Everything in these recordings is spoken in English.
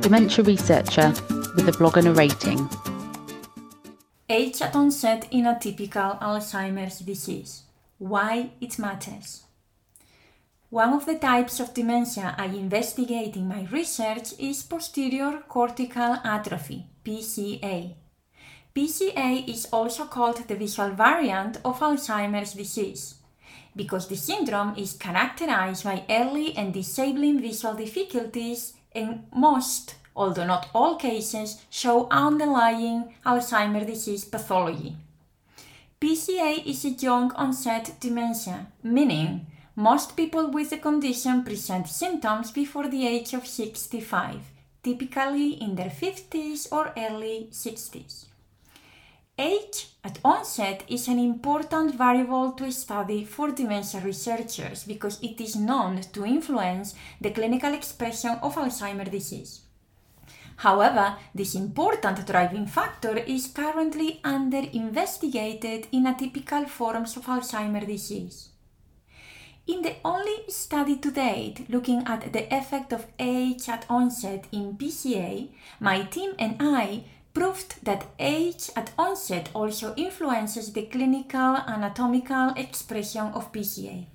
dementia researcher with a blog and a rating. Age at onset in atypical Alzheimer's disease. Why it matters. One of the types of dementia I investigate in my research is posterior cortical atrophy, PCA. PCA is also called the visual variant of Alzheimer's disease because the syndrome is characterized by early and disabling visual difficulties and most, although not all cases, show underlying Alzheimer's disease pathology. PCA is a young onset dementia, meaning most people with the condition present symptoms before the age of 65, typically in their 50s or early 60s. Age at onset is an important variable to study for dementia researchers because it is known to influence the clinical expression of Alzheimer's disease. However, this important driving factor is currently under investigated in atypical forms of Alzheimer's disease. In the only study to date looking at the effect of age at onset in PCA, my team and I proved that age at onset also influences the clinical anatomical expression of PCA.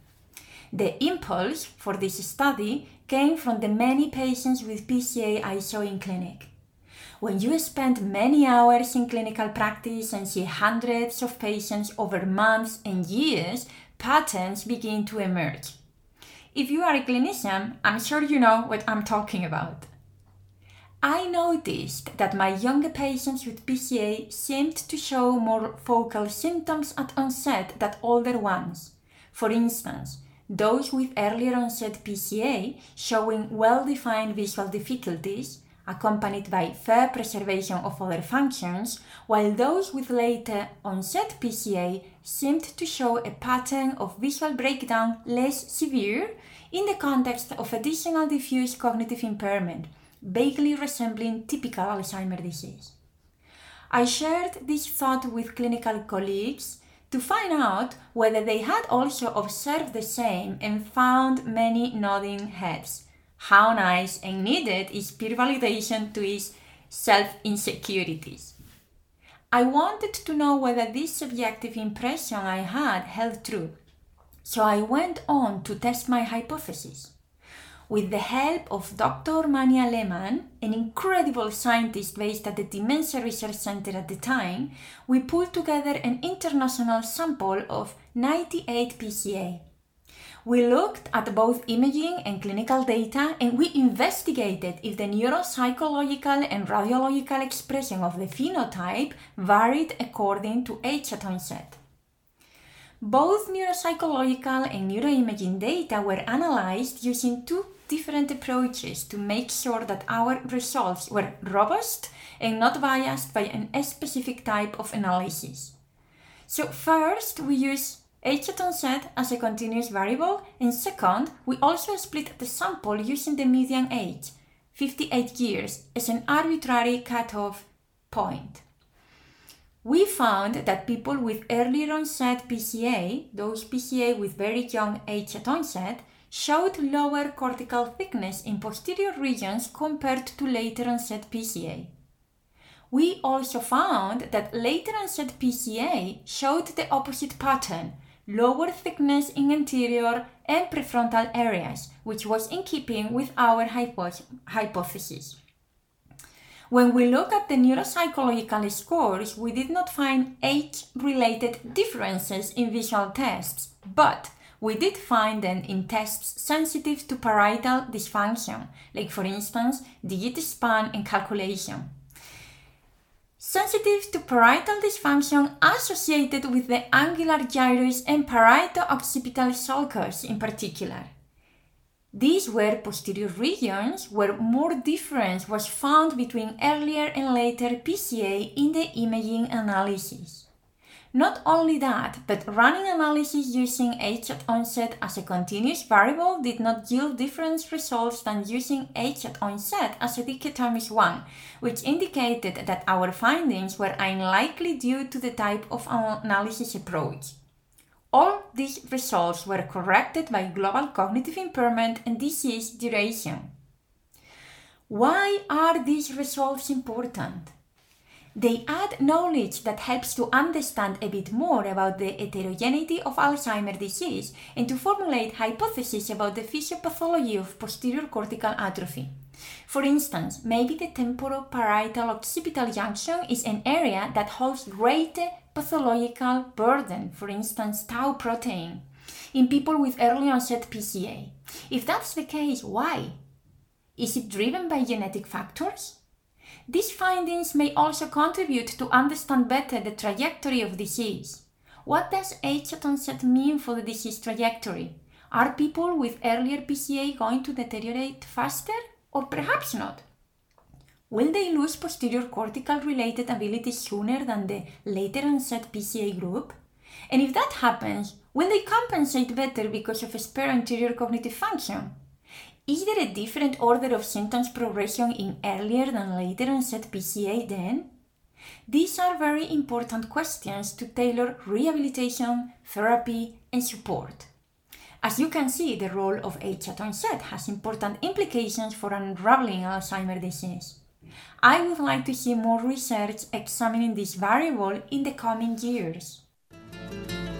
The impulse for this study came from the many patients with PCA I saw in clinic. When you spend many hours in clinical practice and see hundreds of patients over months and years, patterns begin to emerge. If you are a clinician, I'm sure you know what I'm talking about. I noticed that my younger patients with PCA seemed to show more focal symptoms at onset than older ones. For instance, those with earlier onset PCA showing well defined visual difficulties, accompanied by fair preservation of other functions, while those with later onset PCA seemed to show a pattern of visual breakdown less severe in the context of additional diffuse cognitive impairment vaguely resembling typical Alzheimer's disease. I shared this thought with clinical colleagues to find out whether they had also observed the same and found many nodding heads. How nice and needed is peer validation to his self insecurities. I wanted to know whether this subjective impression I had held true, so I went on to test my hypothesis. With the help of Dr. Manja Lehmann, an incredible scientist based at the Dementia Research Center at the time, we pulled together an international sample of 98 PCA. We looked at both imaging and clinical data and we investigated if the neuropsychological and radiological expression of the phenotype varied according to age at onset. Both neuropsychological and neuroimaging data were analyzed using two different approaches to make sure that our results were robust and not biased by a specific type of analysis. So, first, we use age at onset as a continuous variable, and second, we also split the sample using the median age, 58 years, as an arbitrary cutoff point. We found that people with early onset PCA, those PCA with very young age at onset, showed lower cortical thickness in posterior regions compared to later onset PCA. We also found that later onset PCA showed the opposite pattern, lower thickness in anterior and prefrontal areas, which was in keeping with our hypothesis. When we look at the neuropsychological scores, we did not find age related differences in visual tests, but we did find them in tests sensitive to parietal dysfunction, like for instance, digit span and calculation. Sensitive to parietal dysfunction associated with the angular gyrus and parieto-occipital sulcus in particular. These were posterior regions where more difference was found between earlier and later PCA in the imaging analysis. Not only that, but running analysis using age at onset as a continuous variable did not yield different results than using age at onset as a dichotomous one, which indicated that our findings were unlikely due to the type of analysis approach. All these results were corrected by global cognitive impairment and disease duration. Why are these results important? They add knowledge that helps to understand a bit more about the heterogeneity of Alzheimer's disease and to formulate hypotheses about the physiopathology of posterior cortical atrophy. For instance, maybe the temporoparietal occipital junction is an area that holds greater pathological burden, for instance, tau protein, in people with early onset PCA. If that's the case, why? Is it driven by genetic factors? These findings may also contribute to understand better the trajectory of disease. What does age at onset mean for the disease trajectory? Are people with earlier PCA going to deteriorate faster or perhaps not? Will they lose posterior cortical related abilities sooner than the later onset PCA group? And if that happens, will they compensate better because of spare anterior cognitive function? Is there a different order of symptoms progression in earlier than later onset PCA then? These are very important questions to tailor rehabilitation, therapy, and support. As you can see, the role of age at onset has important implications for unraveling Alzheimer's disease. I would like to see more research examining this variable in the coming years.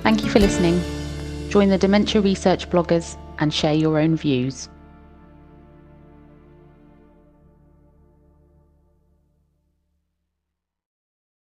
Thank you for listening. Join the Dementia Research bloggers and share your own views.